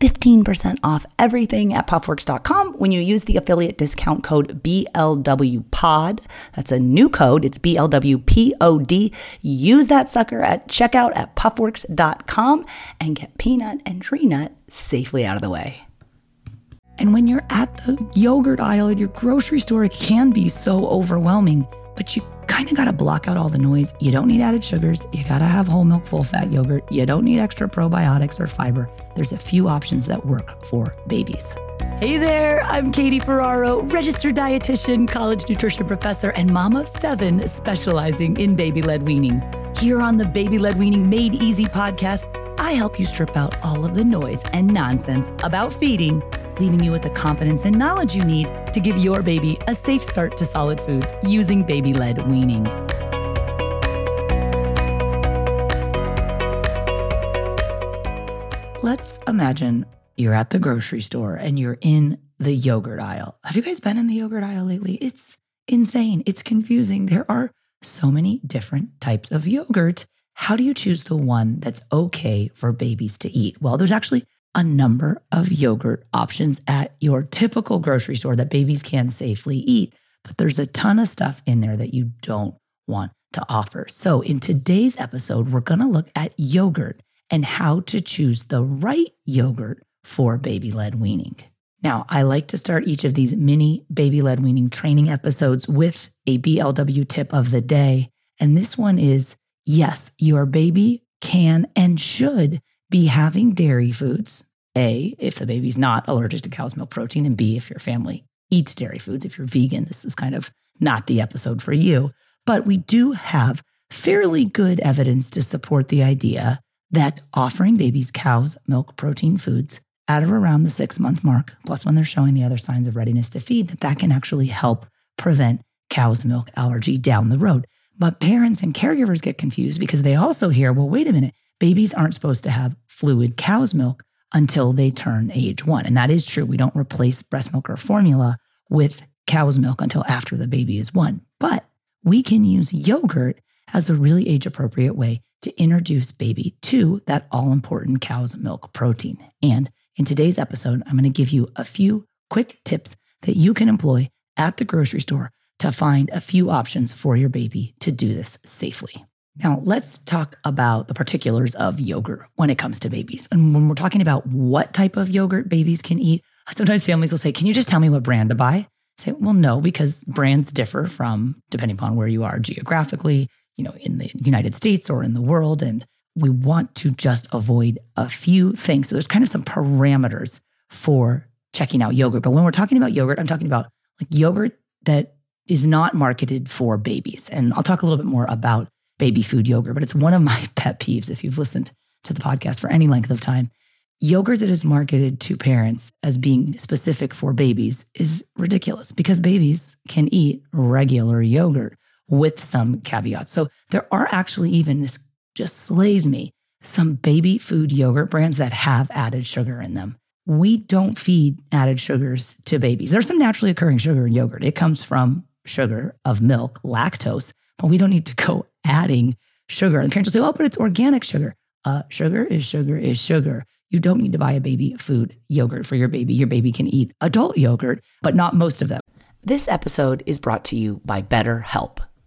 15% off everything at puffworks.com when you use the affiliate discount code BLWPOD. That's a new code. It's BLWPOD. Use that sucker at checkout at puffworks.com and get peanut and tree nut safely out of the way. And when you're at the yogurt aisle at your grocery store, it can be so overwhelming, but you kind of got to block out all the noise. You don't need added sugars. You got to have whole milk, full fat yogurt. You don't need extra probiotics or fiber. There's a few options that work for babies. Hey there, I'm Katie Ferraro, registered dietitian, college nutrition professor, and mom of seven specializing in baby led weaning. Here on the Baby Led Weaning Made Easy podcast, I help you strip out all of the noise and nonsense about feeding leaving you with the confidence and knowledge you need to give your baby a safe start to solid foods using baby led weaning. Let's imagine you're at the grocery store and you're in the yogurt aisle. Have you guys been in the yogurt aisle lately? It's insane. It's confusing. There are so many different types of yogurt. How do you choose the one that's okay for babies to eat? Well, there's actually a number of yogurt options at your typical grocery store that babies can safely eat, but there's a ton of stuff in there that you don't want to offer. So, in today's episode, we're going to look at yogurt and how to choose the right yogurt for baby led weaning. Now, I like to start each of these mini baby led weaning training episodes with a BLW tip of the day. And this one is yes, your baby can and should be having dairy foods. A, if the baby's not allergic to cow's milk protein, and B, if your family eats dairy foods. If you're vegan, this is kind of not the episode for you. But we do have fairly good evidence to support the idea that offering babies cow's milk protein foods at or around the six month mark, plus when they're showing the other signs of readiness to feed, that that can actually help prevent cow's milk allergy down the road. But parents and caregivers get confused because they also hear, well, wait a minute, babies aren't supposed to have fluid cow's milk until they turn age one. And that is true. We don't replace breast milk or formula with cow's milk until after the baby is one. But we can use yogurt as a really age appropriate way to introduce baby to that all important cow's milk protein. And in today's episode, I'm going to give you a few quick tips that you can employ at the grocery store to find a few options for your baby to do this safely. Now, let's talk about the particulars of yogurt when it comes to babies. And when we're talking about what type of yogurt babies can eat, sometimes families will say, Can you just tell me what brand to buy? I say, well, no, because brands differ from depending upon where you are geographically, you know, in the United States or in the world. And we want to just avoid a few things. So there's kind of some parameters for checking out yogurt. But when we're talking about yogurt, I'm talking about like yogurt that is not marketed for babies. And I'll talk a little bit more about baby food yogurt, but it's one of my pet peeves if you've listened to the podcast for any length of time. Yogurt that is marketed to parents as being specific for babies is ridiculous because babies can eat regular yogurt with some caveats. So there are actually even this just slays me some baby food yogurt brands that have added sugar in them. We don't feed added sugars to babies. There's some naturally occurring sugar in yogurt. It comes from sugar of milk, lactose, we don't need to go adding sugar. And parents will say, oh, but it's organic sugar. Uh, sugar is sugar is sugar. You don't need to buy a baby food yogurt for your baby. Your baby can eat adult yogurt, but not most of them. This episode is brought to you by BetterHelp.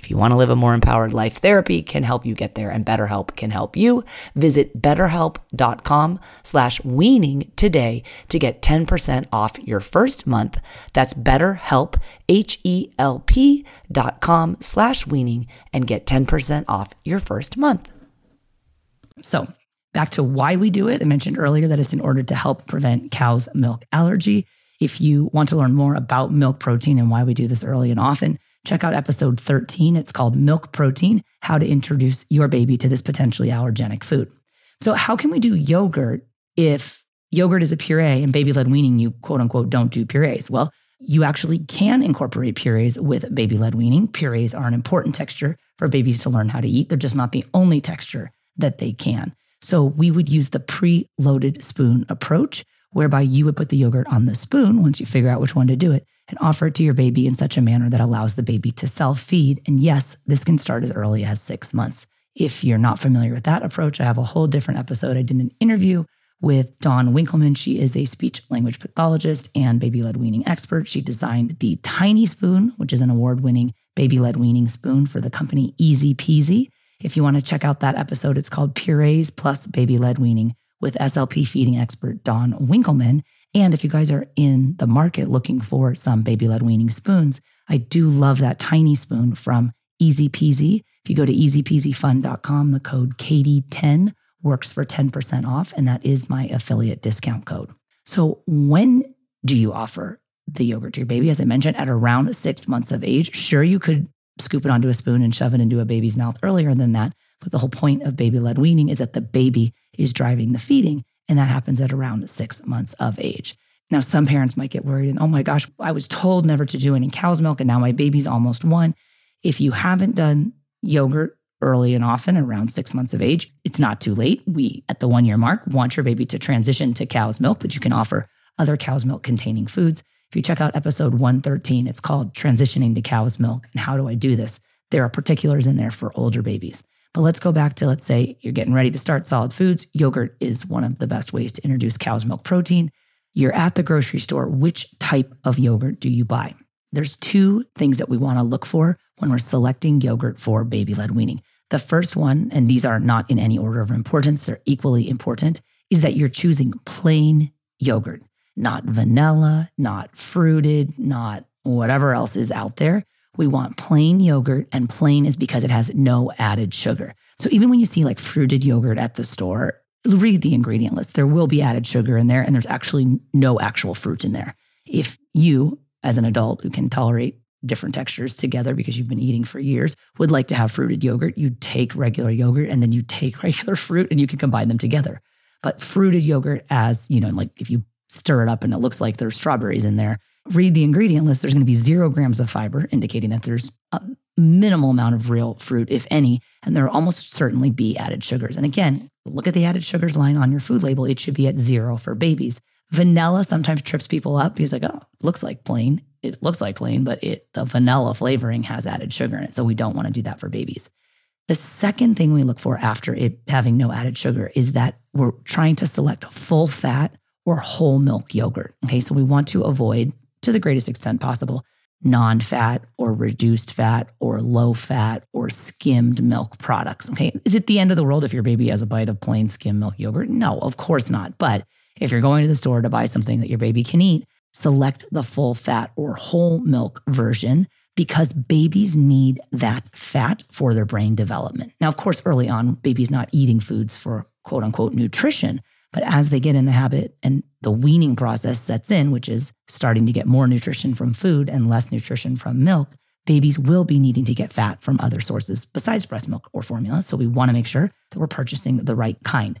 if you want to live a more empowered life, therapy can help you get there and BetterHelp can help you. Visit betterhelp.com slash weaning today to get 10% off your first month. That's betterhelp, H-E-L-P dot com slash weaning and get 10% off your first month. So back to why we do it. I mentioned earlier that it's in order to help prevent cow's milk allergy. If you want to learn more about milk protein and why we do this early and often, check out episode 13. It's called Milk Protein How to Introduce Your Baby to This Potentially Allergenic Food. So, how can we do yogurt if yogurt is a puree and baby led weaning, you quote unquote don't do purees? Well, you actually can incorporate purees with baby led weaning. Purees are an important texture for babies to learn how to eat. They're just not the only texture that they can. So, we would use the pre loaded spoon approach, whereby you would put the yogurt on the spoon once you figure out which one to do it and offer it to your baby in such a manner that allows the baby to self feed. And yes, this can start as early as six months. If you're not familiar with that approach, I have a whole different episode. I did an interview with Dawn Winkelman. She is a speech language pathologist and baby led weaning expert. She designed the Tiny Spoon, which is an award winning baby led weaning spoon for the company ezpz. If you want to check out that episode, it's called Purees Plus Baby Led Weaning with SLP feeding expert Dawn Winkelman. And if you guys are in the market looking for some baby led weaning spoons, I do love that tiny spoon from ezpz. If you go to ezpzfun.com, the code Katie10 works for 10% off, and that is my affiliate discount code. So, when do you offer the yogurt to your baby? As I mentioned, at around six months of age. Sure, you could scoop it onto a spoon and shove it into a baby's mouth earlier than that. But the whole point of baby led weaning is that the baby is driving the feeding. And that happens at around six months of age. Now, some parents might get worried and, oh my gosh, I was told never to do any cow's milk, and now my baby's almost one. If you haven't done yogurt early and often around six months of age, it's not too late. We, at the one year mark, want your baby to transition to cow's milk, but you can offer other cow's milk containing foods. If you check out episode 113, it's called Transitioning to Cow's Milk and How Do I Do This? There are particulars in there for older babies. But let's go back to let's say you're getting ready to start solid foods. Yogurt is one of the best ways to introduce cow's milk protein. You're at the grocery store. Which type of yogurt do you buy? There's two things that we want to look for when we're selecting yogurt for baby led weaning. The first one, and these are not in any order of importance, they're equally important, is that you're choosing plain yogurt, not vanilla, not fruited, not whatever else is out there. We want plain yogurt, and plain is because it has no added sugar. So even when you see like fruited yogurt at the store, read the ingredient list. There will be added sugar in there, and there's actually no actual fruit in there. If you, as an adult who can tolerate different textures together because you've been eating for years, would like to have fruited yogurt, you take regular yogurt and then you take regular fruit and you can combine them together. But fruited yogurt, as you know, like if you stir it up and it looks like there's strawberries in there, read the ingredient list, there's going to be zero grams of fiber, indicating that there's a minimal amount of real fruit, if any, and there will almost certainly be added sugars. And again, look at the added sugars line on your food label. It should be at zero for babies. Vanilla sometimes trips people up. He's like, oh, looks like plain. It looks like plain, but it the vanilla flavoring has added sugar in it. So we don't want to do that for babies. The second thing we look for after it having no added sugar is that we're trying to select full fat or whole milk yogurt. Okay, so we want to avoid, to the greatest extent possible, non fat or reduced fat or low fat or skimmed milk products. Okay, is it the end of the world if your baby has a bite of plain skim milk yogurt? No, of course not. But if you're going to the store to buy something that your baby can eat, select the full fat or whole milk version because babies need that fat for their brain development. Now, of course, early on, babies not eating foods for quote unquote nutrition, but as they get in the habit and the weaning process sets in, which is starting to get more nutrition from food and less nutrition from milk, babies will be needing to get fat from other sources besides breast milk or formula. So we want to make sure that we're purchasing the right kind.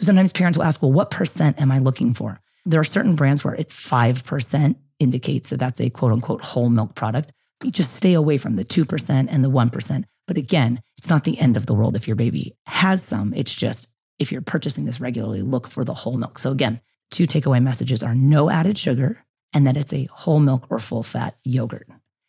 So sometimes parents will ask, well, what percent am I looking for? There are certain brands where it's 5% indicates that that's a quote unquote whole milk product. You just stay away from the 2% and the 1%. But again, it's not the end of the world if your baby has some. It's just if you're purchasing this regularly, look for the whole milk. So again, two takeaway messages are no added sugar and that it's a whole milk or full fat yogurt.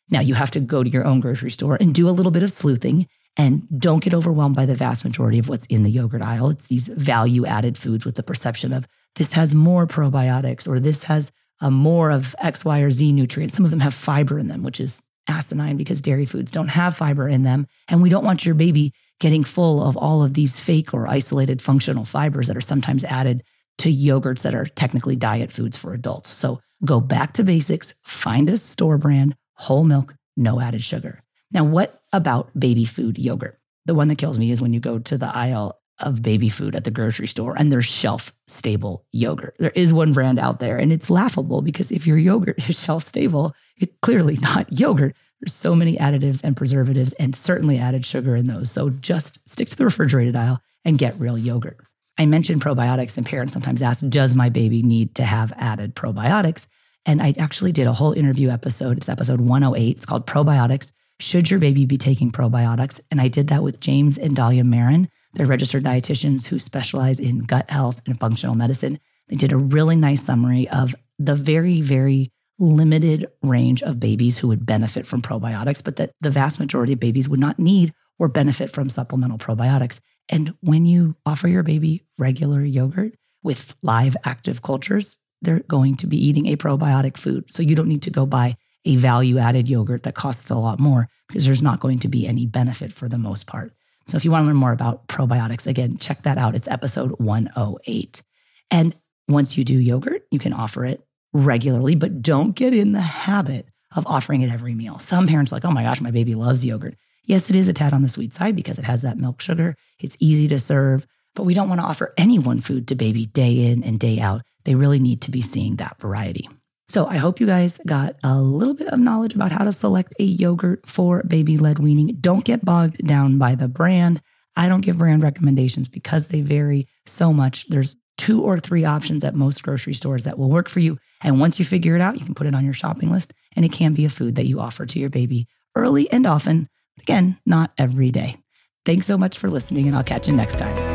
Now you have to go to your own grocery store and do a little bit of sleuthing and don't get overwhelmed by the vast majority of what's in the yogurt aisle. It's these value added foods with the perception of this has more probiotics or this has a more of X, Y, or Z nutrients. Some of them have fiber in them, which is asinine because dairy foods don't have fiber in them. And we don't want your baby getting full of all of these fake or isolated functional fibers that are sometimes added to yogurts that are technically diet foods for adults. So go back to basics, find a store brand, whole milk, no added sugar. Now, what about baby food yogurt? The one that kills me is when you go to the aisle of baby food at the grocery store and there's shelf stable yogurt. There is one brand out there and it's laughable because if your yogurt is shelf stable, it's clearly not yogurt. There's so many additives and preservatives and certainly added sugar in those. So just stick to the refrigerated aisle and get real yogurt. I mentioned probiotics and parents sometimes ask, does my baby need to have added probiotics? And I actually did a whole interview episode. It's episode 108. It's called Probiotics should your baby be taking probiotics? And I did that with James and Dahlia Marin. They're registered dietitians who specialize in gut health and functional medicine. They did a really nice summary of the very, very limited range of babies who would benefit from probiotics, but that the vast majority of babies would not need or benefit from supplemental probiotics. And when you offer your baby regular yogurt with live active cultures, they're going to be eating a probiotic food. So you don't need to go buy a value added yogurt that costs a lot more because there's not going to be any benefit for the most part. So if you want to learn more about probiotics, again, check that out. It's episode 108. And once you do yogurt, you can offer it regularly, but don't get in the habit of offering it every meal. Some parents are like, oh my gosh, my baby loves yogurt. Yes, it is a tad on the sweet side because it has that milk sugar. It's easy to serve, but we don't want to offer any one food to baby day in and day out. They really need to be seeing that variety. So I hope you guys got a little bit of knowledge about how to select a yogurt for baby led weaning. Don't get bogged down by the brand. I don't give brand recommendations because they vary so much. There's two or three options at most grocery stores that will work for you. And once you figure it out, you can put it on your shopping list and it can be a food that you offer to your baby early and often. Again, not every day. Thanks so much for listening, and I'll catch you next time.